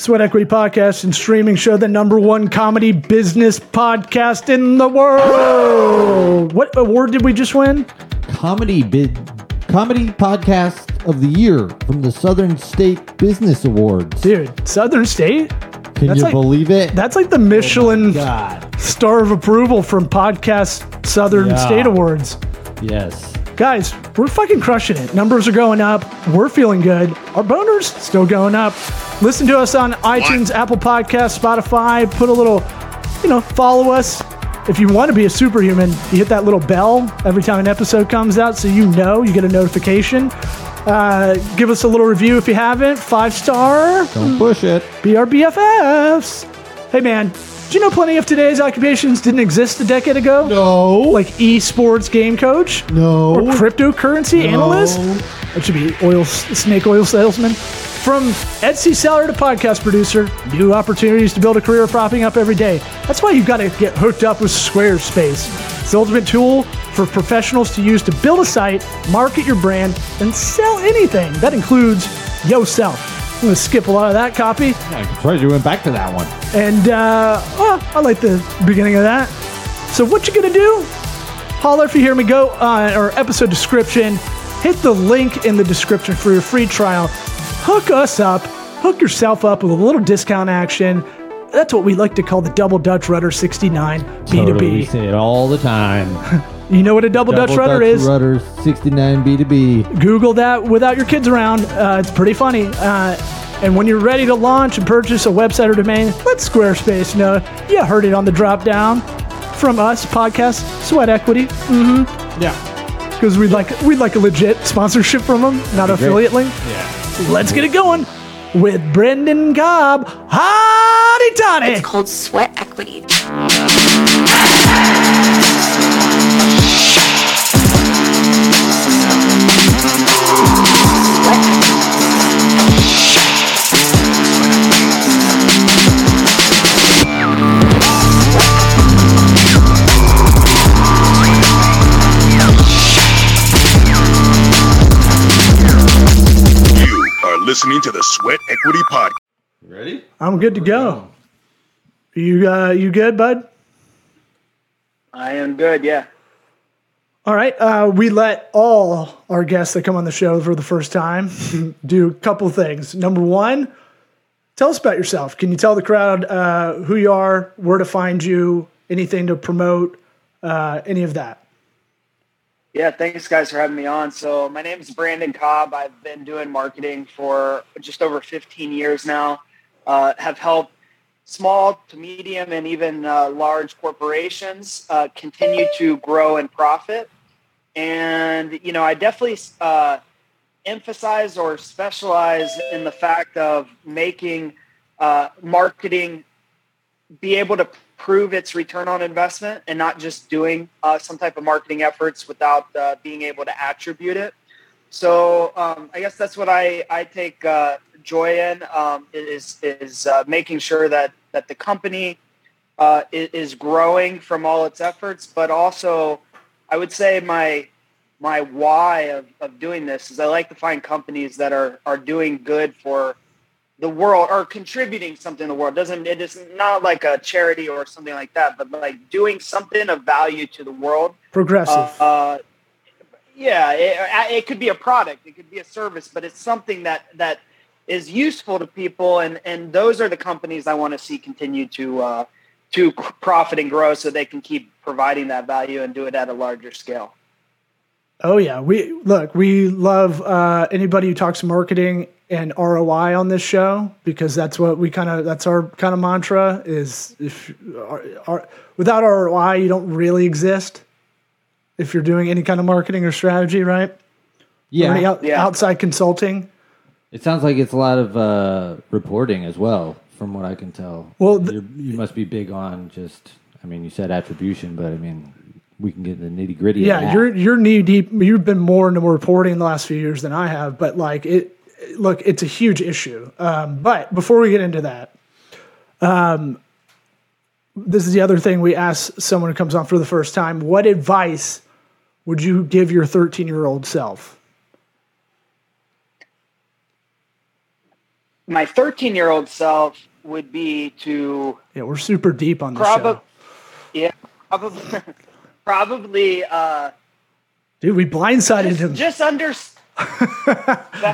Sweat Equity Podcast and streaming show, the number one comedy business podcast in the world. What award did we just win? Comedy bid comedy podcast of the year from the Southern State Business Awards. Dude, Southern State? Can that's you like- believe it? That's like the oh Michelin God. star of approval from Podcast Southern Yeah. State Awards. Yes. Guys, we're fucking crushing it. Numbers are going up. We're feeling good. Our boners still going up. Listen to us on iTunes, Apple Podcasts, Spotify. Put a little, you know, follow us. If you want to be a superhuman, you hit that little bell every time an episode comes out so you know, you get a notification. Uh, give us a little review if you haven't. Five star. Don't push it. Be our BFFs. Hey, man, did you know plenty of today's occupations didn't exist a decade ago? No. Like esports game coach? no. or cryptocurrency analyst. That should be oil snake oil salesman. From Etsy seller to podcast producer, new opportunities to build a career are popping up every day. That's why you've got to get hooked up with Squarespace. It's the ultimate tool for professionals to use to build a site, market your brand, and sell anything. That includes yourself. I'm going to skip a lot of that copy. I'm surprised you went back to that one. And uh, well, I like the beginning of that. So what you gonna do? Holler if you hear me. Go on our episode description. Hit the link in the description for your free trial. Hook us up. Hook yourself up with a little discount action. That's what we like to call the Double Dutch Rudder 69 B2B. Totally say it all the time. You know what a Double, Dutch Double Rudder is? Rudder 69 B2B. Google that without your kids around. Uh, it's pretty funny. Uh, and when you're ready to launch and purchase a website or domain, let Squarespace know you heard it on the drop down from us, podcast Sweat Equity, Yeah. because we'd like we'd like a legit sponsorship from them, not affiliate link. Yeah. Let's get it going with Branden Cobb. Hotty toddy. It's called sweat equity. Listening to the Sweat Equity Podcast. Ready? I'm good to go. You uh, you good, bud? I am good, yeah. All right. Uh, we let all our guests that come on the show for the first time do a couple things. Number one, tell us about yourself. Can you tell the crowd uh, who you are, where to find you, anything to promote, uh, any of that? Yeah, thanks guys for having me on. So my name is Branden Cobb. I've been doing marketing for just over 15 years now. Uh, have helped small to medium and even uh, large corporations uh, continue to grow and profit. And, you know, I definitely uh, emphasize or specialize in the fact of making uh, marketing be able to prove its return on investment and not just doing uh, some type of marketing efforts without uh, being able to attribute it. So um, I guess that's what I, I take uh, joy in um, is, is uh, making sure that, that the company uh, is, is growing from all its efforts, but also I would say my my why of, of doing this is I like to find companies that are, are doing good for the world or contributing something to the world doesn't it is not like a charity or something like that but like doing something of value to the world Progressive. uh, uh, yeah it, it could be a product it could be a service but it's something that that is useful to people and and those are the companies i want to see continue to uh, to profit and grow so they can keep providing that value and do it at a larger scale Oh yeah, we look. We love uh, anybody who talks marketing and ROI on this show because that's what we kind of that's our kind of mantra is if our, our, without ROI you don't really exist. If you're doing any kind of marketing or strategy, right? Or any Yeah. out, Yeah. outside consulting. It sounds like it's a lot of uh, reporting as well, from what I can tell. Well, th- You're, you must be big on just, I mean, you said attribution, but I mean, we can get the nitty gritty. Yeah, you're you're knee deep. You've been more into reporting the last few years than I have, but like it, look, it's a huge issue. Um, but before we get into that, um, this is the other thing we ask someone who comes on for the first time: What advice would you give your 13 year old self? my 13 year old self would be to Yeah, we're super deep on this probably, show. yeah, probably, probably, uh, Dude, we blindsided him. just under.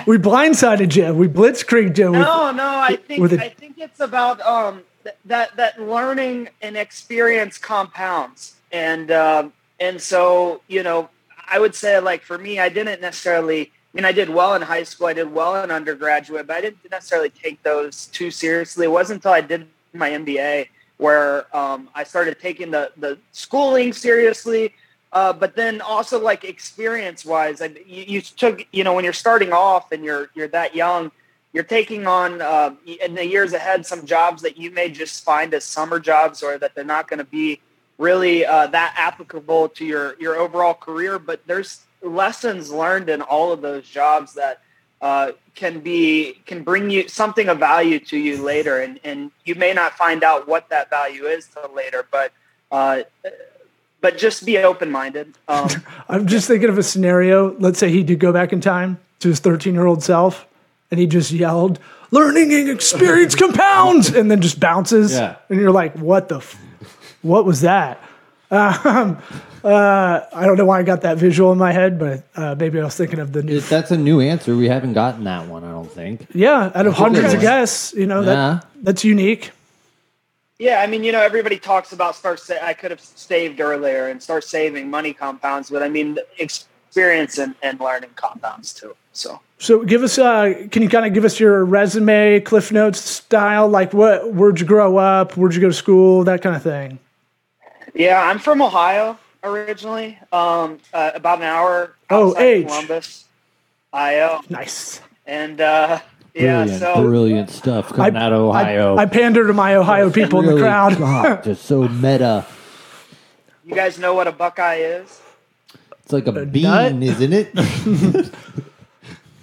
We blindsided you. We blitzkrieged you. with- No, no, I think I think it's about um th- that that learning and experience compounds, and um, and so you know, I would say like for me, I didn't necessarily. I mean, I did well in high school. I did well in undergraduate, but I didn't necessarily take those too seriously. It wasn't until I did my MBA where um, I started taking the the schooling seriously. Uh, but then also like experience wise, I, you, you took you know when you're starting off and you're you're that young, you're taking on uh, in the years ahead some jobs that you may just find as summer jobs or that they're not going to be really uh, that applicable to your your overall career. But there's lessons learned in all of those jobs that uh, can be can bring you something of value to you later, and and you may not find out what that value is till later, but. Uh, but just be open minded. Um, I'm just thinking of a scenario. Let's say he did go back in time to his 13 year old self and he just yelled, Learning and experience compounds, and then just bounces. Yeah. And you're like, What the? F- what was that? Um, uh, I don't know why I got that visual in my head, but uh, maybe I was thinking of the new. It- that's a new answer. We haven't gotten that one, I don't think. yeah, out of hundreds of one. guests, you know, Yeah. that, that's unique. Yeah, I mean, you know, everybody talks about start. Sa- I could have saved earlier and start saving money compounds, but I mean, experience and, and learning compounds too. So. So give us, uh, can you kind of give us your resume, Cliff Notes style? Like what, where'd you grow up? Where'd you go to school? That kind of thing. Yeah, I'm from Ohio originally. Um, uh, about an hour Oh, age. Columbus, Io, Nice. and uh, yeah, Brilliant, so brilliant stuff coming out of Ohio. I, I pander to my Ohio people in the crowd. God, just so meta. you guys know what a Buckeye is. It's like a, bean, nut? isn't it?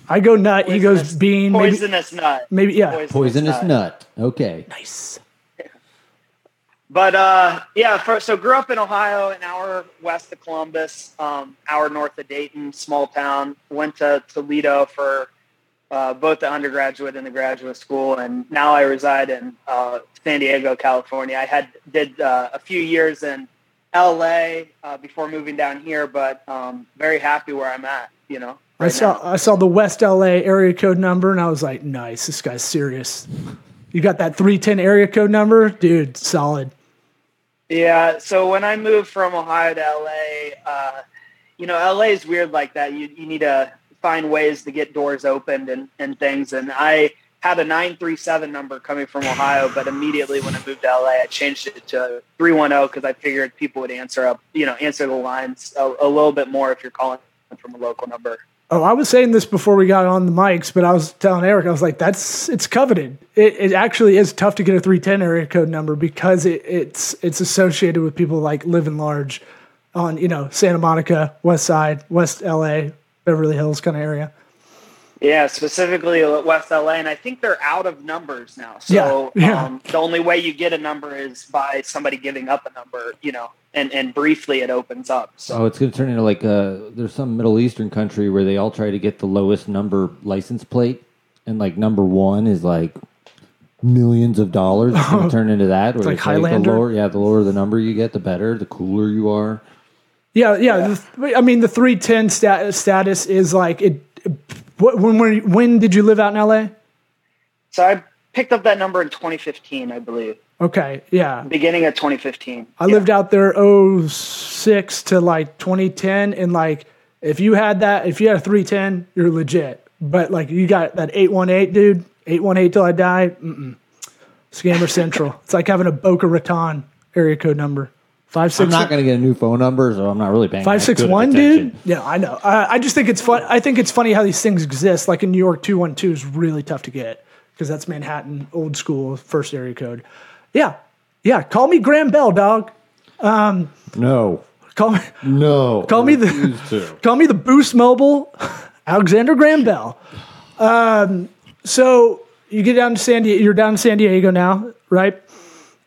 I go nut. He goes Poisonous- bean. Maybe, poisonous nut. maybe yeah. Poisonous nut. Okay. Nice. But uh, yeah, for, so grew up in Ohio, an hour west of Columbus, um, hour north of Dayton, small town. Went to Toledo for uh, both the undergraduate and the graduate school, and now I reside in uh, San Diego, California. I had did uh, a few years in L.A. Uh, before moving down here, but um, very happy where I'm at. You know, I saw now. I saw the West LA area code number and I was like, nice. This guy's serious. You got that three ten area code number, dude. Solid. Yeah. So when I moved from Ohio to LA, uh, you know, LA is weird like that. You, you need to find ways to get doors opened and, and things. And I had a 937 number coming from Ohio, but immediately when I moved to LA, I changed it to 310 because I figured people would answer up, you know, answer the lines a, a little bit more if you're calling from a local number. Oh, I was saying this before we got on the mics, but I was telling Eric, I was like, that's it's coveted. It, it actually is tough to get a three ten area code number because it, it's it's associated with people like living large on you know Santa Monica, West Side, West LA, Beverly Hills kind of area. Yeah, specifically West LA, and I think they're out of numbers now. So Yeah, yeah. Um, the only way you get a number is by somebody giving up a number, you know, and, and briefly it opens up. So Oh, it's going to turn into like uh there's some Middle Eastern country where they all try to get the lowest number license plate, and like number one is like millions of dollars. It's going to turn into that. Where like the Highlander? lower, yeah, the lower the number you get, the better, the cooler you are. Yeah, yeah. The, I mean, the three ten stat, status is like it. What, when were you, when did you live out in LA? so I picked up that number in 2015, I believe, Okay, yeah. beginning of 2015. I lived out there 06 to like 2010 and like if you had that if you had a 310 you're legit but like you got that 818 dude 818 till I die mm-mm. scammer central it's like having a Boca Raton area code number I'm not going to get a new phone number, so I'm not really paying that Five six of one, attention. dude. Yeah, I know. I, I just think it's fun. I think it's funny how these things exist. Like in New York, two one two is really tough to get because that's Manhattan, old school, first area code. Yeah, yeah. Call me Graham Bell, dog. No, Call me, no. Call me the- call me the Boost Mobile, Alexander Graham Bell. Um, so you get down to San Diego. You're down in San Diego now, right?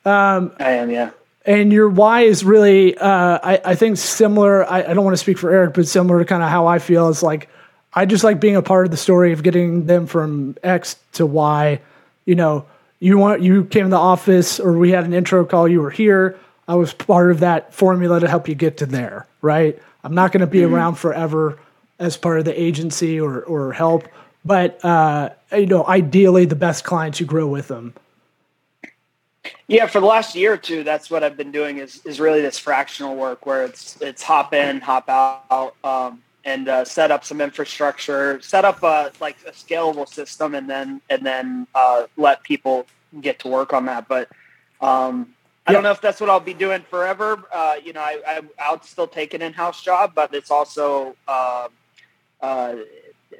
I am, yeah. And your why is really uh, I, I think similar I, I don't want to speak for eric but similar to kind of how i feel is like i just like being a part of the story of getting them from x to y you know, you want you came to the office or we had an intro call, you were here. I was part of that formula to help you get to there, right? I'm not going to be around forever as part of the agency or or help, but uh, you know, ideally, the best clients you grow with them. Yeah, for the last year or two, that's what I've been doing is is really this fractional work where it's it's hop in, hop out, um, and uh, set up some infrastructure, set up a like a scalable system, and then and then uh, let people get to work on that. But um, I don't know if that's what I'll be doing forever. Uh, you know, I, I I'll still take an in-house job, but it's also uh, uh,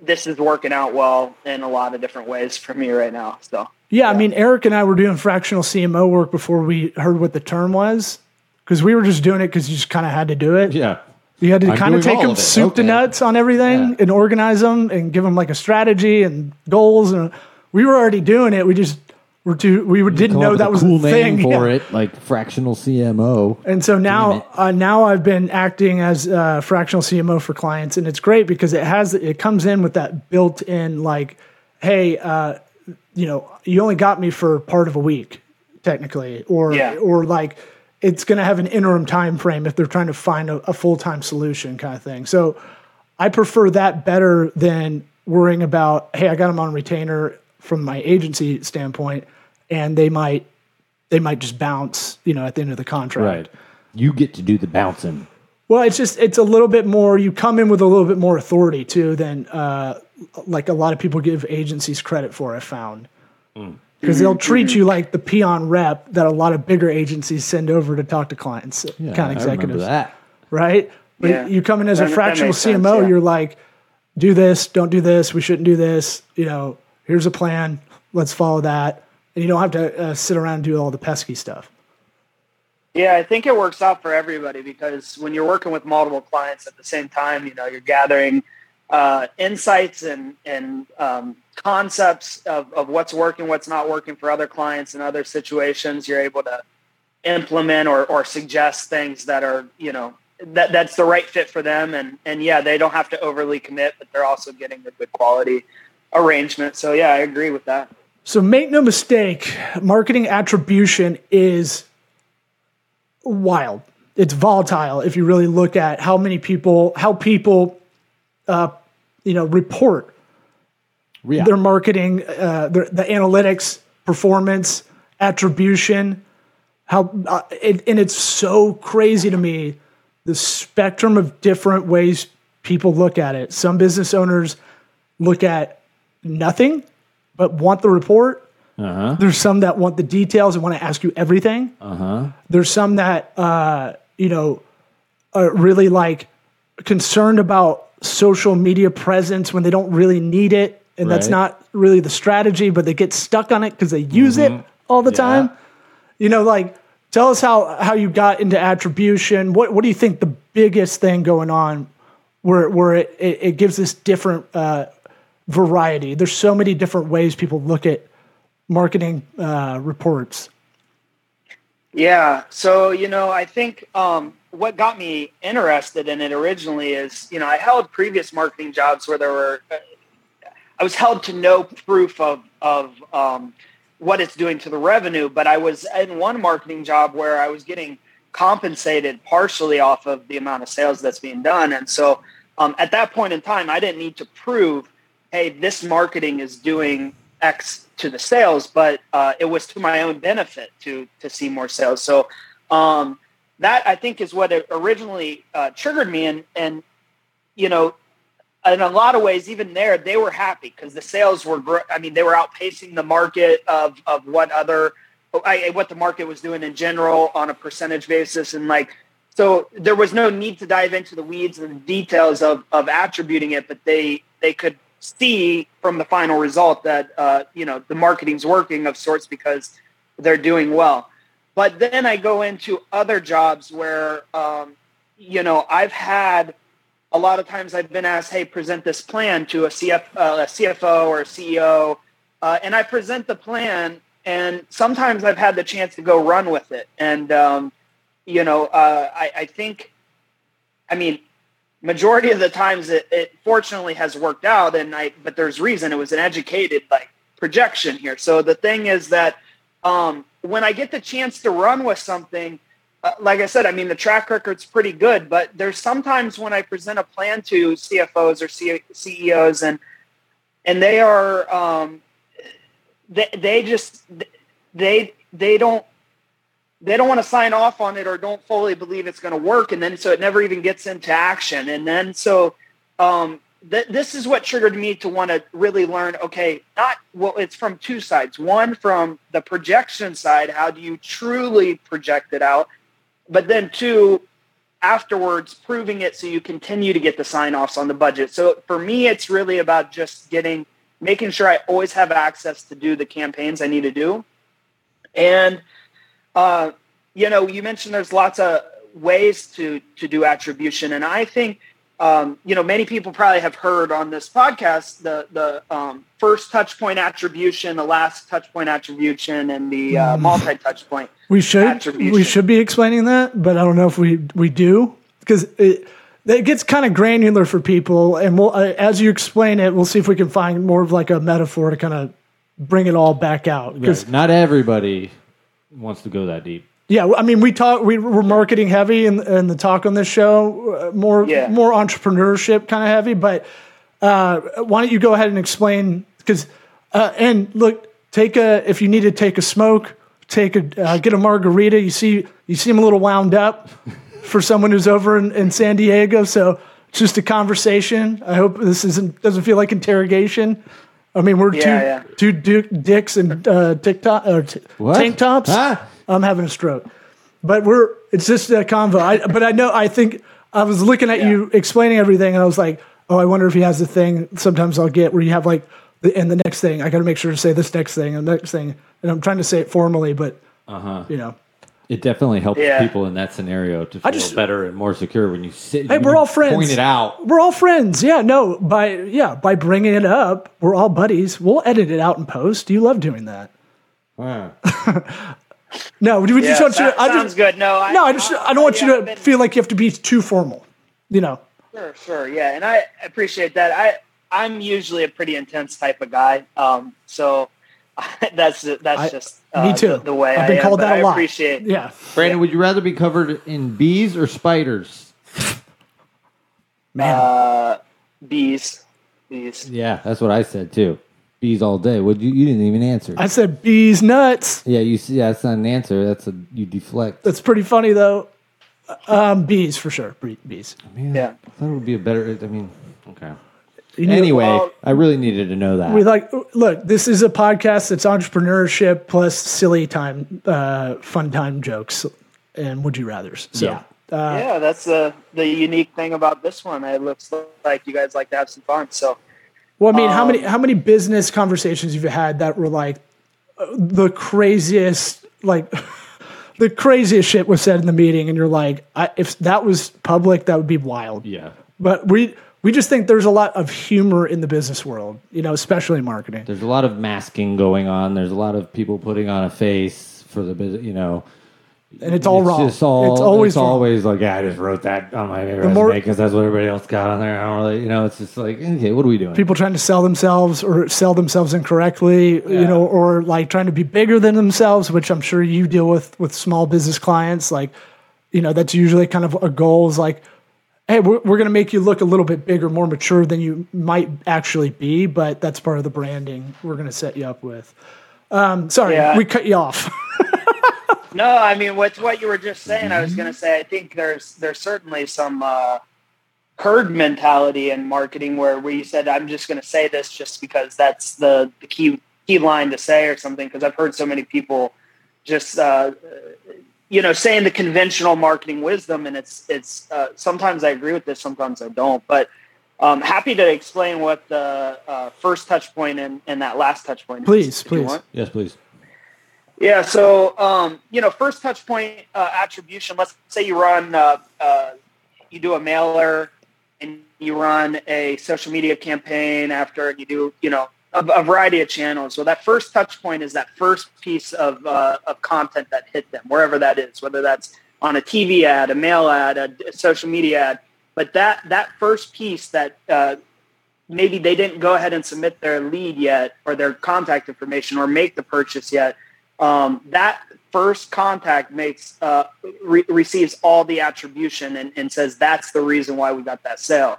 this is working out well in a lot of different ways for me right now. So Yeah, I mean, Eric and I were doing fractional CMO work before we heard what the term was because we were just doing it because you just kind of had to do it. Yeah. You had to I'm kind of take them of soup to nuts on everything Yeah. and organize them and give them like a strategy and goals. And we were already doing it. We just were too, we were, didn't know that was cool a thing. name for Yeah. it, like fractional CMO. And so now, uh, now I've been acting as a fractional CMO for clients, and it's great because it has it comes in with that built-in like, hey, uh, you know, you only got me for part of a week, technically, or Yeah. or like it's going to have an interim time frame if they're trying to find a, a full-time solution kind of thing. So I prefer that better than worrying about, hey, I got them on retainer from my agency standpoint, and they might they might just bounce, you know, at the end of the contract. Right. You get to do the bouncing. Well, it's just it's a little bit more. You come in with a little bit more authority too than uh, like a lot of people give agencies credit for. I found because they'll treat you like the peon rep that a lot of bigger agencies send over to talk to clients, Yeah, account I executives, remember that. right? But Yeah. you come in as a That- that fractional makes sense, CMO, yeah. you're like, do this, don't do this, we shouldn't do this. You know, here's a plan, let's follow that, and you don't have to uh, sit around and do all the pesky stuff. Yeah, I think it works out for everybody because when you're working with multiple clients at the same time, you know, you're gathering uh, insights and and um, concepts of, of what's working, what's not working for other clients and other situations. You're able to implement or, or suggest things that are, you know, that that's the right fit for them. And and yeah, they don't have to overly commit, but they're also getting a good quality arrangement. So yeah, I agree with that. So make no mistake, marketing attribution is wild. It's volatile if you really look at how many people, how people, uh, you know, report Yeah. their marketing, uh, their, the analytics, performance, attribution. How uh, it, and it's so crazy to me the spectrum of different ways people look at it. Some business owners look at nothing but want the report. Uh-huh. There's some that want the details and want to ask you everything. Uh-huh. There's some that uh, you know are really like concerned about social media presence when they don't really need it, and that's not really the strategy, but they get stuck on it because they use it all the Mm-hmm. Yeah. time. You know, like tell us how how you got into attribution. What what do you think the biggest thing going on where where it it, it gives this different uh, variety? There's so many different ways people look at marketing uh, reports. Yeah. So, you know, I think um, what got me interested in it originally is, you know, I held previous marketing jobs where there were, uh, I was held to no proof of, of um, what it's doing to the revenue, but I was in one marketing job where I was getting compensated partially off of the amount of sales that's being done. And so um, at that point in time, I didn't need to prove, hey, this marketing is doing X to the sales, but uh, it was to my own benefit to to see more sales. So um, that I think is what originally uh, triggered me, and and you know, in a lot of ways, even there, they were happy because the sales were. gr- I mean, they were outpacing the market of of what other I, what the market was doing in general on a percentage basis, and like so, there was no need to dive into the weeds and the details of of attributing it, but they they could see from the final result that uh, you know the marketing's working of sorts because they're doing well. But then I go into other jobs where um, you know I've had a lot of times I've been asked, "Hey, present this plan to a, CF, uh, a CFO or a CEO," uh, and I present the plan, and sometimes I've had the chance to go run with it, and um, you know uh, I, I think, I mean, majority of the times it, it fortunately has worked out and i but there's reason it was an educated like projection here. So the thing is that um, when I get the chance to run with something, uh, like I said, I mean the track record's pretty good, but there's sometimes when I present a plan to CFOs or C- CEOs, and and they are um, they they just they they don't they don't want to sign off on it or don't fully believe it's going to work and then so it never even gets into action. And then so um, th- this is what triggered me to want to really learn okay not well it's from two sides. One from the projection side how do you truly project it out? But then two afterwards proving it so you continue to get the sign offs on the budget. So for me it's really about just getting making sure i always have access to do the campaigns i need to do. And uh, you know, you mentioned there's lots of ways to to do attribution, and I think um, you know many people probably have heard on this podcast the the um, first touch point attribution, the last touch point attribution, and the uh, mm. multi touch point. We should we should be explaining that, but I don't know if we we do because it it gets kind of granular for people, and we'll uh, as you explain it, we'll see if we can find more of like a metaphor to kind of bring it all back out. Because not everybody wants to go that deep. Yeah, I mean, we talk. We were marketing heavy in, in the talk on this show, uh, more yeah. more entrepreneurship kind of heavy. But uh, why don't you go ahead and explain? Because uh, and look, take a if you need to take a smoke, take a uh, get a margarita. You see, you seem a little wound up for someone who's over in, in San Diego. So it's just a conversation. I hope this isn't doesn't feel like interrogation. I mean, we're yeah, two yeah. two dicks and uh, TikTok or t- tank tops. Huh? I'm having a stroke, but we're it's just a convo. I, but I know I think I was looking at yeah. you explaining everything, and I was like, oh, I wonder if he has the thing. Sometimes I'll get where you have like the and the next thing. I got to make sure to say this next thing and the next thing, and I'm trying to say it formally, but uh-huh. you know. It definitely helps yeah. people in that scenario to feel just, better and more secure when you sit. Hey, we're all friends. Point it out. We're all friends. Yeah, no, by yeah, by bringing it up, we're all buddies. We'll edit it out in post. You love doing that. Wow. no, we yeah, just want you to. I sounds just, good. No, I, no, I just I don't want you to been, feel like you have to be too formal. You know. Sure, sure, yeah, and I appreciate that. I I'm usually a pretty intense type of guy, um, so that's that's I, just uh, me too. The, the way I've been I called am, that a lot. Appreciate. Yeah, Branden, yeah. would you rather be covered in bees or spiders? Man, uh, bees, bees. Yeah, that's what I said too. Bees all day. Would you? You didn't even answer. I said bees nuts. Yeah, you see, yeah, that's not an answer. That's a you deflect. That's pretty funny though. Um, bees for sure. Bees. I mean, yeah, I thought it would be a better. I mean, okay. You know, anyway, well, I really needed to know that. We like look. This is a podcast that's entrepreneurship plus silly time, uh, fun time jokes, and would you rather's. So, yeah, uh, yeah, that's the the unique thing about this one. It looks like you guys like to have some fun. So, well, I mean, um, how many um, how many business conversations you've had that were like the craziest, like the craziest shit was said in the meeting, and you're like, I, if that was public, that would be wild. Yeah, but we we just think there's a lot of humor in the business world, you know, especially marketing. There's a lot of masking going on. There's a lot of people putting on a face for the business, you know. And it's all it's wrong. Just all, it's always it's always like, yeah, I just wrote that on my resume because that's what everybody else got on there. I don't really, you know, it's just like, okay, what are we doing? People trying to sell themselves or sell themselves incorrectly, yeah. you know, or like trying to be bigger than themselves, which I'm sure you deal with with small business clients. Like, you know, that's usually kind of a goal is like, hey, we're, we're going to make you look a little bit bigger, more mature than you might actually be, but that's part of the branding we're going to set you up with. Um, sorry, yeah. we cut you off. no, I mean, what's what you were just saying, I was going to say, I think there's, there's certainly some, uh, herd mentality in marketing where, where you said, I'm just going to say this just because that's the, the key, key line to say or something. Cause I've heard so many people just, uh, you know, saying the conventional marketing wisdom, and it's it's uh, sometimes I agree with this, sometimes I don't. But I'm happy to explain what the uh, first touch point and, and that last touch point. Please, is, please, yes, please. Yeah. So um, you know, first touch point uh, attribution. Let's say you run, uh, uh, you do a mailer, and you run a social media campaign after, you do, you know, a, a, variety of channels. So that first touch point is that first piece of, uh, of content that hit them, wherever that is, whether that's on a TV ad, a mail ad, a, a social media ad. But that, that first piece that uh, maybe they didn't go ahead and submit their lead yet or their contact information or make the purchase yet, um, that first contact makes uh, re- receives all the attribution and, and says that's the reason why we got that sale.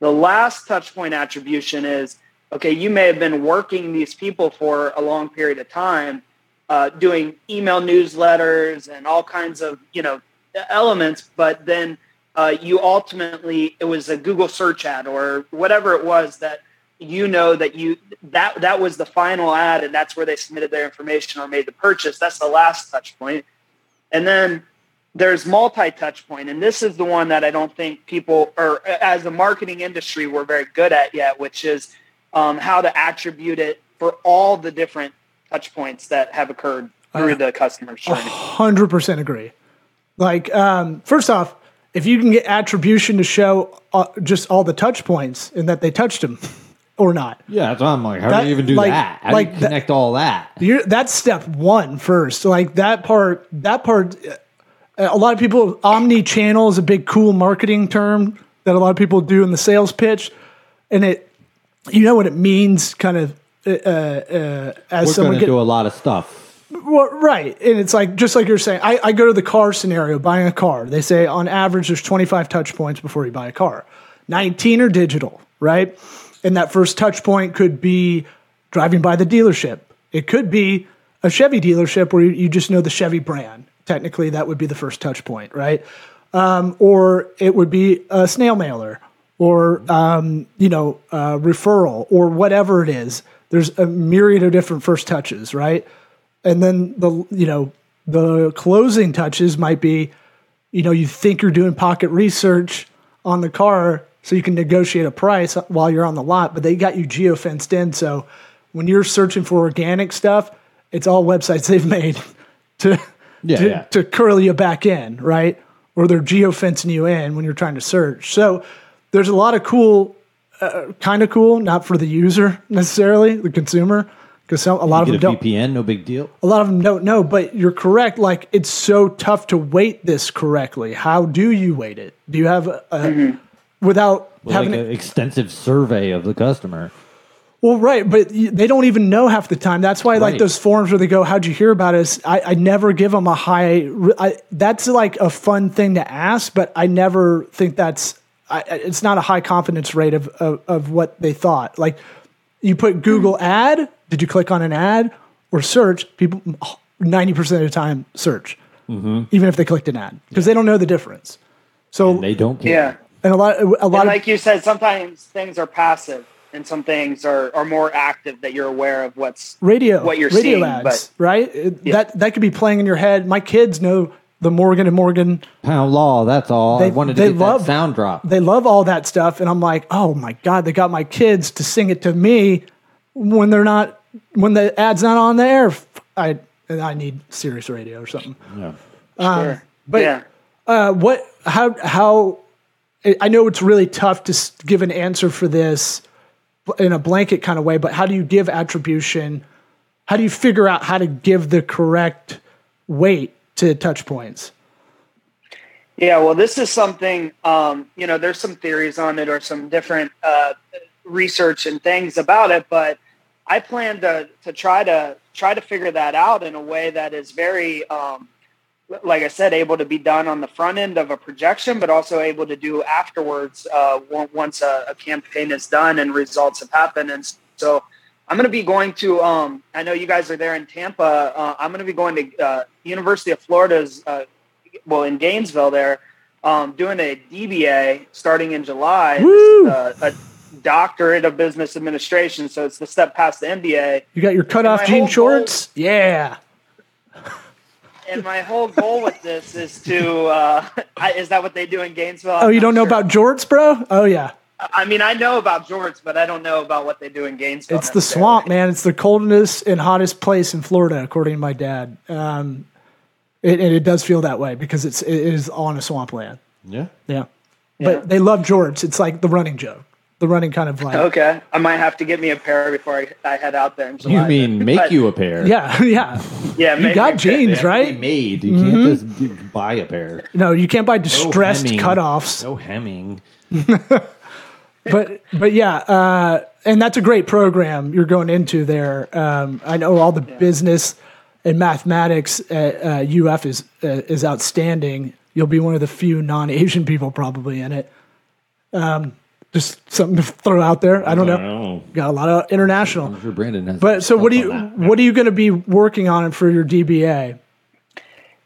The last touch point attribution is okay. You may have been working these people for a long period of time, uh, doing email newsletters and all kinds of you know elements, but then uh, you ultimately it was a Google search ad or whatever it was that you know that you that that was the final ad and that's where they submitted their information or made the purchase. That's the last touch point. And then there's multi touch point. And this is the one that i don't think people or as a marketing industry we're very good at yet which is um, how to attribute it for all the different touch points that have occurred through the customer's journey. Hundred percent agree. Like, um, first off, if you can get attribution to show uh, just all the touch points and that they touched them or not, Yeah, that's why I'm like, how That- do you even do like- that? How like do you that- connect all that? you're, that's step one first. Like that part, that part. uh, A lot of people, omni-channel is a big cool marketing term that a lot of people do in the sales pitch, and it, you know what it means, kind of. Uh, uh, as We're someone going to get, do a lot of stuff. Well, right. And it's like, just like you're saying, I, I go to the car scenario, buying a car. They say on average, there's 25 touch points before you buy a car. 19 are digital, right? And that first touch point could be driving by the dealership. It could be a Chevy dealership where you, just know the Chevy brand. Technically, that would be the first touch point, right? Um, or it would be a snail mailer or, um, you know, referral or whatever it is. There's a myriad of different first touches, right? and then the you know the closing touches might be you know you think you're doing pocket research on the car so you can negotiate a price while you're on the lot but they got you geo fenced in so when you're searching for organic stuff it's all websites they've made to Yeah, to, yeah. to curl you back in right or they're geo fencing you in when you're trying to search so there's a lot of cool uh, kind of cool not for the user necessarily the consumer because a lot of Get them a don't VPN, no big deal. a lot of them don't know, but you're correct. Like it's so tough to weight this correctly. How do you weight it? Do you have a, without With having like an extensive survey of the customer. Well, right, but they don't even know half the time. That's why, like those forums where they go, "How'd you hear about us?" I, I never give them a high. I, that's like a fun thing to ask, but I never think that's. I, I- it's not a high confidence rate of, of of what they thought. Like you put Google ad. Did you click on an ad or search? People ninety percent of the time search, mm-hmm. even if they clicked an ad because they don't know the difference. So They don't care. yeah and a lot a lot and of like you said sometimes things are passive and some things are, are more active that you're aware of what's radio what you're radio seeing, ads, but- right? It- That that could be playing in your head. My kids know the Morgan and Morgan. Pound law, that's all. I They- wanted to they get love- that sound drop. They love all that stuff, and I'm like, oh my god, they got my kids to sing it to me when they're not when the ad's not on the air. I I need serious radio or something. yeah. sure. but- yeah Uh, what? How? How? I know it's really tough to give an answer for this in a blanket kind of way, but how do you give attribution? How do you figure out how to give the correct weight to touch points? Yeah, well, this is something, um, you know, there's some theories on it or some different uh, research and things about it, but I plan to, to try to try to figure that out in a way that is very, um, like I said, able to be done on the front end of a projection, but also able to do afterwards uh, once a, a campaign is done and results have happened. And so I'm going to be going to, um, I know you guys are there in Tampa. Uh, I'm going to be going to uh, University of Florida's uh, well in Gainesville there, um, doing a DBA starting in July. A, a doctorate of business administration, so it's the step past the MBA. You got your cutoff jean shorts? Yeah. And my whole goal with this is to uh, I, is that what they do in Gainesville? Oh, you don't know about jorts, bro? Oh yeah. I mean, I know about Jorts, but I don't know about what they do in Gainesville. It's the swamp, man. It's the coldest and hottest place in Florida, according to my dad. Um, it, and it does feel that way because it's it is on a swampland. Yeah. Yeah. Yeah. But they love jorts. It's like the running joke, the running kind of like. Okay, I might have to get me a pair before I, I head out there. In July, You mean make But, you a pair? Yeah, yeah. Yeah, You got me a pair. They jeans, have to be right? made. You can't just buy a pair. No, you can't buy No distressed hemming. cutoffs. No hemming. but but yeah, uh, and that's a great program you're going into there. Um, I know all the business and mathematics at uh, UF is uh, is outstanding. You'll be one of the few non-Asian people probably in it. Um, just something to throw out there. I don't know. Got a lot of international. I'm sure Branden has. But so what do you that. what are you going to be working on for your DBA?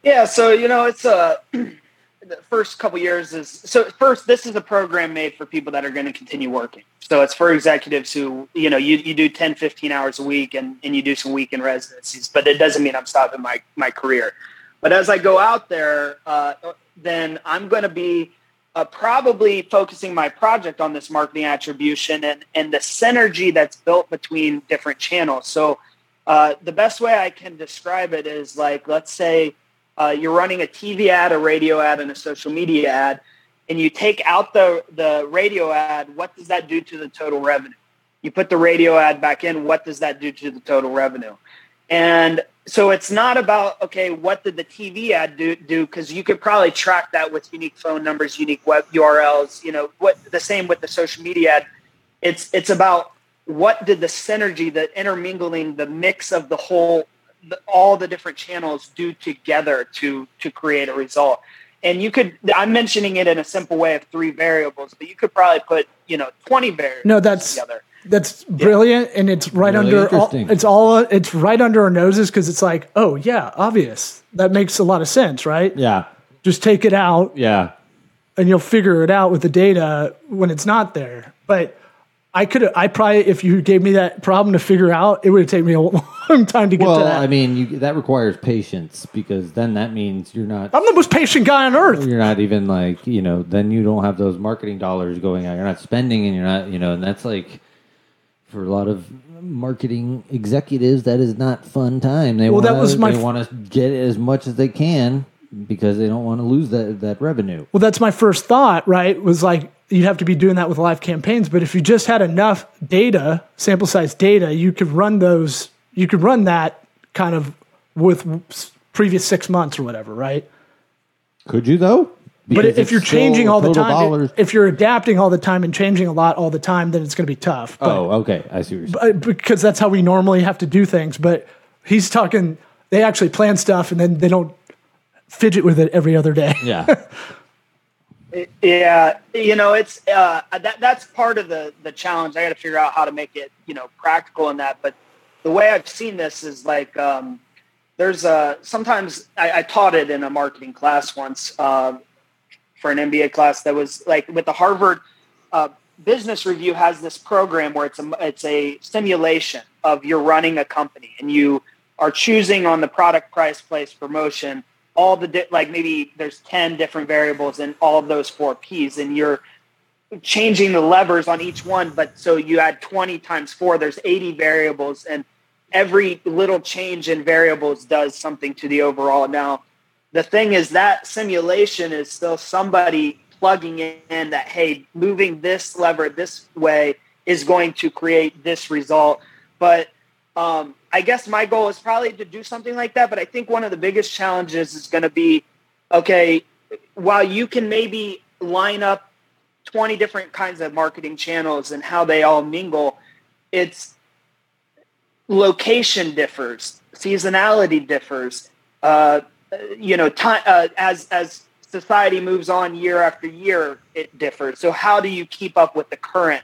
Yeah, so you know, it's uh, the first couple years is so first. This is a program made for people that are going to continue working. So it's for executives who you know you, you do 10, 15 hours a week and, and you do some weekend residencies, but it doesn't mean I'm stopping my my career. But as I go out there, uh, then I'm going to be uh, probably focusing my project on this marketing attribution and and the synergy that's built between different channels. So uh, the best way I can describe it is like let's say uh, you're running a TV ad, a radio ad, and a social media ad, and you take out the the radio ad. What does that do to the total revenue? You put the radio ad back in. What does that do to the total revenue? And so it's not about okay, what did the TV ad do? Do because you could probably track that with unique phone numbers, unique web URLs. You know what? The same with the social media ad. It's it's about what did the synergy, the intermingling, the mix of the whole the, all the different channels do together to to create a result. And you could I'm mentioning it in a simple way of three variables, but you could probably put, you know, 20 variables No, that's together. That's brilliant, and it's right Really under all, it's all it's right under our noses because it's like, oh yeah, obvious. That makes a lot of sense, right? Yeah, Just take it out, yeah. and you'll figure it out with the data when it's not there. But I could, I probably, if you gave me that problem to figure out, it would take me a long time to get to Well, that. I mean, you, that requires patience because then that means you're not I'm the most patient guy on earth. you're not even like you know then you don't have those marketing dollars going out. You're not spending, and you're not you know, and that's like for a lot of marketing executives that is not fun time. They Well, want that was my they f- want to get as much as they can because they don't want to lose that that revenue. Well, that's my first thought, right? Was like you'd have to be doing that with live campaigns, but if you just had enough data, sample size data, you could run those. You could run that kind of with previous six months or whatever, right? Could you though? But if you're changing all the time, dollars. if you're adapting all the time and changing a lot all the time, then it's going to be tough. But, oh, okay, I see what you're saying. because that's how we normally have to do things. But he's talking; they actually plan stuff and then they don't fidget with it every other day. Yeah, Yeah, you know, it's uh, that that's part of the the challenge. I got to figure out how to make it, you know, practical in that. But the way I've seen this is like um, there's a sometimes I, I taught it in a marketing class once uh, for an MBA class that was like with the Harvard uh, Business Review has this program where it's a it's a simulation of you're running a company and you are choosing on the product, price, place, promotion all the di- like maybe there's 10 different variables in all of those four P's and you're changing the levers on each one but so you add 20 times 4 there's 80 variables and every little change in variables does something to the overall. Now the thing is that simulation is still somebody plugging in that hey moving this lever this way is going to create this result but um, I guess my goal is probably to do something like that. But I think one of the biggest challenges is going to be, okay, while you can maybe line up 20 different kinds of marketing channels and how they all mingle, it's location differs, seasonality differs, uh, you know, time, uh, as, as society moves on year after year, it differs. So how do you keep up with the current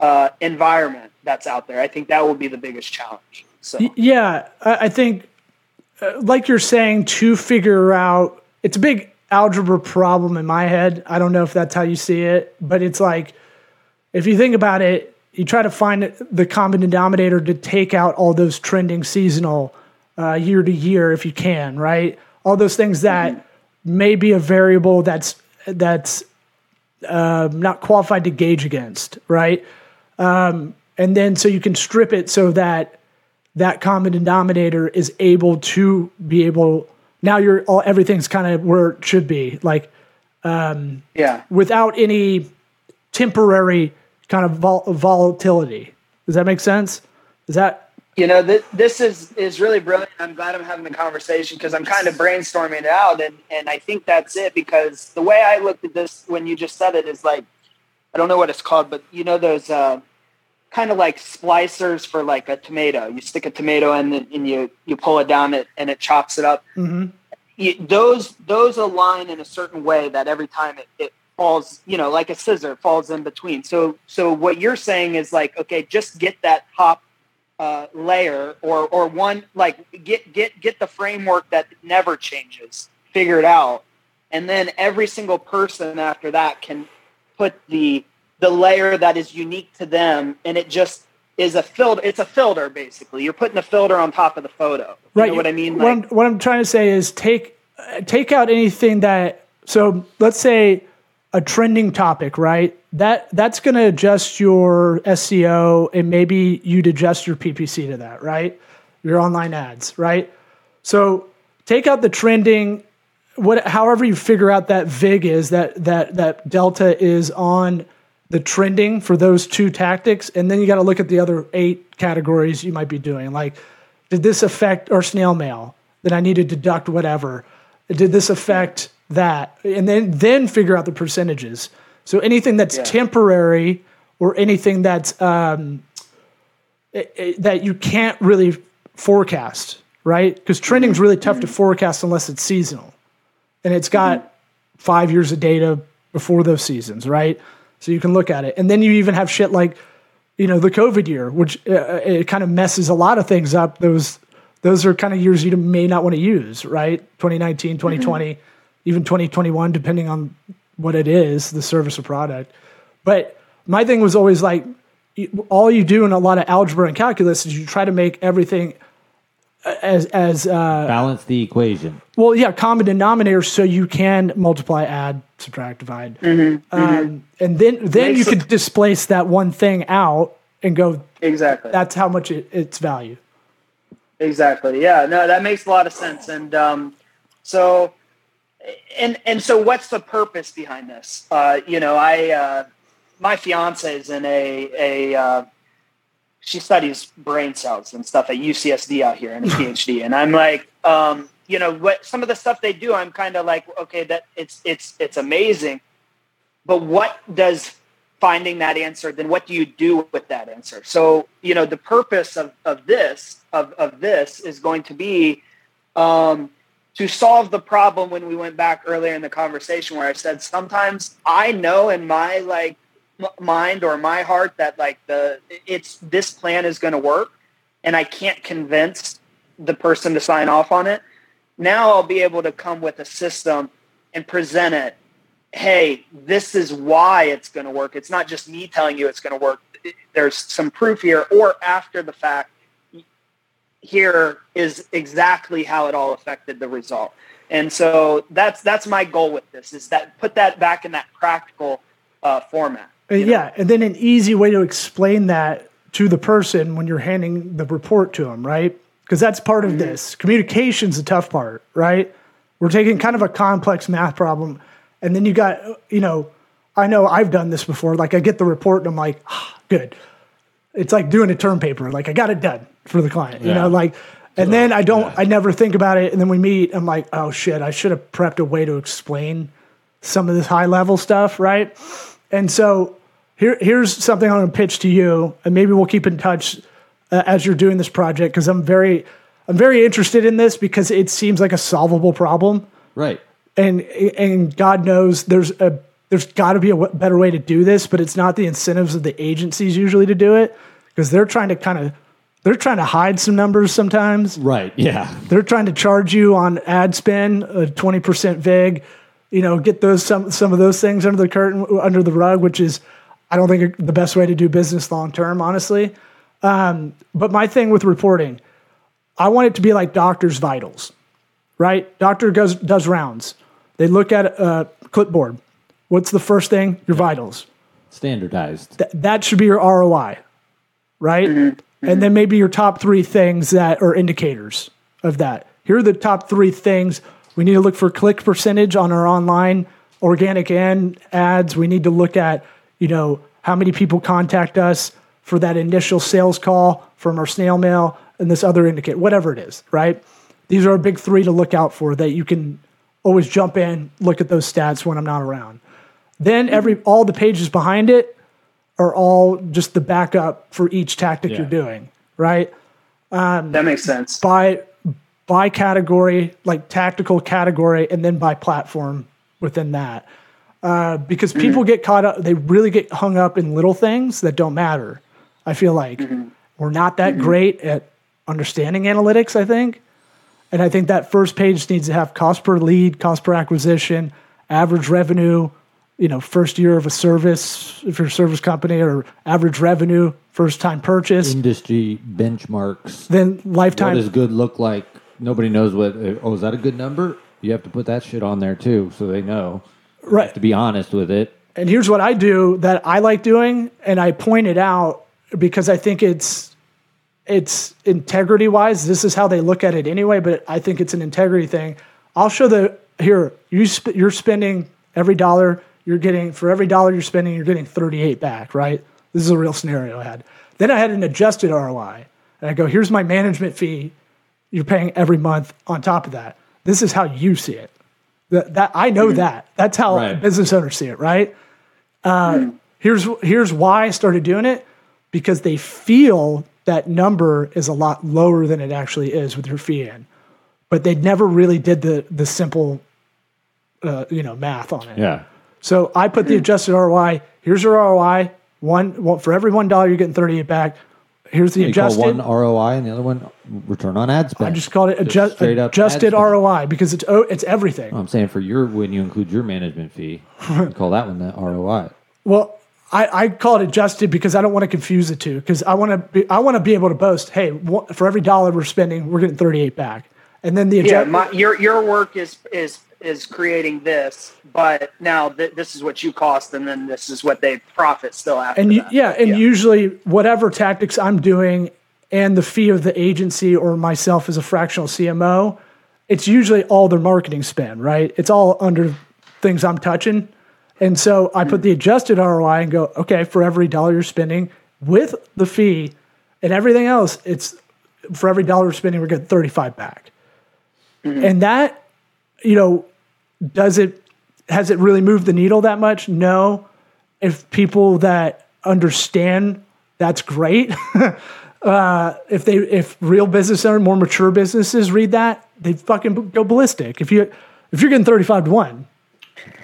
uh, environment that's out there. I think that will be the biggest challenge. So Yeah, I, think, uh, like you're saying, to figure out it's a big algebra problem in my head. I don't know if that's how you see it, but it's like if you think about it, you try to find the common denominator to take out all those trending seasonal uh, year to year if you can, right? All those things that may be a variable that's that's uh, not qualified to gauge against, right? Um, and then so you can strip it so that that common denominator is able to be able. Now you're all everything's kind of where it should be, like yeah, without any temporary kind of vol- volatility. Does that make sense? Is that you know, th- this is is really brilliant. I'm glad I'm having the conversation because I'm kind of brainstorming it out, and and I think that's it because the way I looked at this when you just said it is like I don't know what it's called, but you know those uh, kind of like splicers for like a tomato. You stick a tomato in and, and you you pull it down it and it chops it up. hmm You, those those align in a certain way that every time it, it falls, you know, like a scissor falls in between. So so what you're saying is like, okay, just get that top uh, layer or or one like get get get the framework that never changes, figured out, and then every single person after that can put the the layer that is unique to them, and it just is a filter. It's a filter basically. You're putting a filter on top of the photo. You right. know what I mean? What, I'm, what I'm trying to say is take uh, take out anything that. So let's say a trending topic, right? That that's going to adjust your SEO and maybe you'd adjust your PPC to that, right? Your online ads, right? So take out the trending, what however you figure out that vig is that that that delta is on the trending for those two tactics, and then you got to look at the other eight categories you might be doing. Like, did this affect or snail mail? Then I need to deduct whatever. Did this affect that? And then then figure out the percentages. So anything that's Yeah. temporary or anything that's um, it- it- that you can't really forecast, right? Because trending is mm-hmm. really tough to mm-hmm. forecast unless it's seasonal, and it's got mm-hmm. five years of data before those seasons, right? So you can look at it, and then you even have shit like, you know, the COVID year, which uh, uh it kind of messes a lot of things up. Those those are kind of years you may not want to use, right? 2019, 2020, even 2021, depending on what it is, the service or product. But my thing was always like, all you do in a lot of algebra and calculus is you try to make everything as as uh, Balance the equation. well, yeah, common denominator, so you can multiply, add, subtract, divide, um, and then then Makes you it- could displace that one thing out and go. exactly. That's how much it, its value. Exactly. Yeah. No, that makes a lot of sense. And um, so, and and so, what's the purpose behind this? Uh, you know, I uh, my fiance is in a a uh, she studies brain cells and stuff at UCSD out here in a PhD, and I'm like, um, you know, what some of the stuff they do, I'm kind of like, okay, that it's it's it's amazing, but what does finding that answer then what do you do with that answer? So you know the purpose of, of this of, of this is going to be um, to solve the problem when we went back earlier in the conversation where i said sometimes i know in my like mind or my heart that like the it's this plan is going to work and i can't convince the person to sign off on it now i'll be able to come with a system and present it hey, this is why it's going to work. It's not just me telling you it's going to work. There's some proof here, or after the fact, here is exactly how it all affected the result. And so that's that's my goal with this is that put that back in that practical uh, format. Uh, yeah, and then an easy way to explain that to the person when you're handing the report to them, right? Because that's part of this. Communication's the tough part, right? We're taking kind of a complex math problem, and then you got, you know, I know I've done this before. Like I get the report and I'm like, ah, good. It's like doing a term paper. Like I got it done for the client, you Yeah. know, like, and then I don't, I never think about it. And then we meet, I'm like, oh shit, I should have prepped a way to explain some of this high level stuff, right? And so here, here's something I'm going to pitch to you, and maybe we'll keep in touch uh, as you're doing this project because I'm very, I'm very interested in this because it seems like a solvable problem, Right. and and God knows there's a there's got to be a w- better way to do this, but it's not the incentives of the agencies usually to do it because they're trying to kind of they're trying to hide some numbers sometimes. Right. Yeah. They're trying to charge you on ad spend, a twenty percent vig, you know, get those some some of those things under the curtain, under the rug, which is, I don't think the best way to do business long term, honestly. Um, but my thing with reporting, I want it to be like doctor's vitals, right? Doctor goes does rounds. They look at a clipboard. What's the first thing? Your vitals Standardized. th- that should be your ROI, right? Mm-hmm. Mm-hmm. And then maybe your top three things that are indicators of that. Here are the top three things. We need to look for click percentage on our online organic and ads. We need to look at, you know, how many people contact us for that initial sales call from our snail mail and this other indicator, whatever it is, right? These are our big three to look out for that you can always jump in, look at those stats when I'm not around. Then mm-hmm. every all the pages behind it are all just the backup for each tactic Yeah. you're doing, right? Um, that makes sense. By by category, like tactical category, and then by platform within that. Uh, because mm-hmm. people get caught up, they really get hung up in little things that don't matter. I feel like mm-hmm. we're not that great at understanding analytics, I think. And I think that first page needs to have cost per lead, cost per acquisition, average revenue, you know, first year of a service, if you're a service company, or average revenue, first time purchase, Industry benchmarks. then What lifetime. does good look like? Nobody knows what. Oh, is that a good number? You have to put that shit on there too, so they know. Right. to be honest with it. And here's what I do that I like doing, and I point it out because I think it's it's integrity wise. This is how they look at it anyway, but I think it's an integrity thing. I'll show the here you sp- you're spending every dollar you're getting for every dollar you're spending you're getting 38 back, right? This is a real scenario I had. Then I had an adjusted ROI, and I go here's my management fee you're paying every month on top of that. This is how you see it. That, that I know that. That's how Right. business owners see it, right? Uh, here's here's why I started doing it because they feel that number is a lot lower than it actually is with your fee in, but they never really did the the simple, uh, you know, math on it. Yeah. So I put the adjusted ROI. Here's your ROI. One, one for every one dollar you're getting 38 back. Here's the You call adjusted. one ROI and the other one return on ad spend. I just called it adjust, straight up adjusted. ROI because it's oh, it's everything. I'm saying for your when you include your management fee, you call that one the ROI. Well, I, I call it adjusted because I don't want to confuse the two. Because I want to be I want to be able to boast, hey, for every dollar we're spending, we're getting 38 back. And then the Yeah, my, your your work is is is creating this, but now th- this is what you cost, and then this is what they profit still after. and you, yeah, and usually whatever tactics I'm doing and the fee of the agency or myself as a fractional CMO, it's usually all their marketing spend, right? It's all under things I'm touching. And so I put hmm. the adjusted ROI and go, okay, for every dollar you're spending with the fee and everything else, it's for every dollar we're spending, we're getting 35 back. Hmm. And that, you know, does it, has it really moved the needle that much? No. If people that understand, that's great. uh, if they, if real business owners, more mature businesses read that, they fucking go ballistic. If you, if you're getting 35 to one,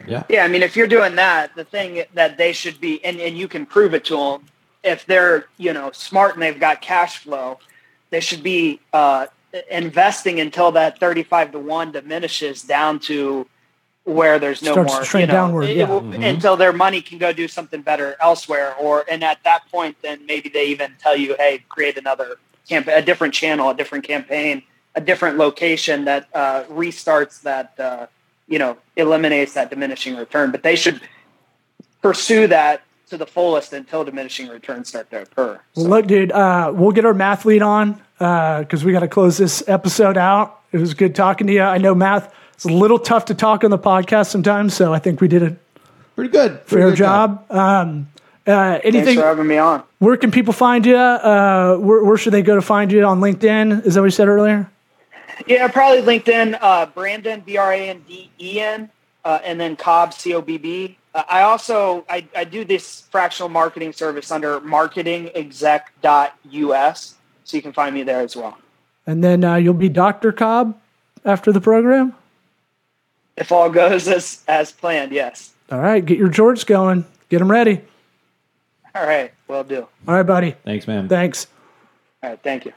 Yeah. Yeah, I mean, if you're doing that, the thing that they should be, and, and you can prove it to them, if they're you know smart and they've got cash flow, they should be uh, investing until that 35 to one diminishes down to where there's no Starts to more trend you know, downward, it- yeah. it will- until their money can go do something better elsewhere, or and at that point, then maybe they even tell you, hey, create another campaign, a different channel, a different campaign, a different location that uh, restarts that. Uh, you know, eliminates that diminishing return. But they should pursue that to the fullest until diminishing returns start to occur. Well, look, dude, uh, we'll get our math lead on because we got to close this episode out. It was good talking to you. I know math is a little tough to talk on the podcast sometimes, so I think we did a Pretty good. Pretty fair good job. Um, uh, Thanks anything? for having me on. Where can people find you? Uh, where, where should they go to find you on LinkedIn? Is that what you said earlier? Yeah, probably LinkedIn, uh, Branden, B R A N D E N, uh, and then Cobb, C O B B. Uh, I also I, I do this fractional marketing service under marketingexec.us, so you can find me there as well. And then uh, you'll be Dr. Cobb after the program. If all goes as as planned, yes. All right, get your jorts going. Get them ready. All right, will do. All right, buddy. Thanks, man. Thanks. All right, thank you.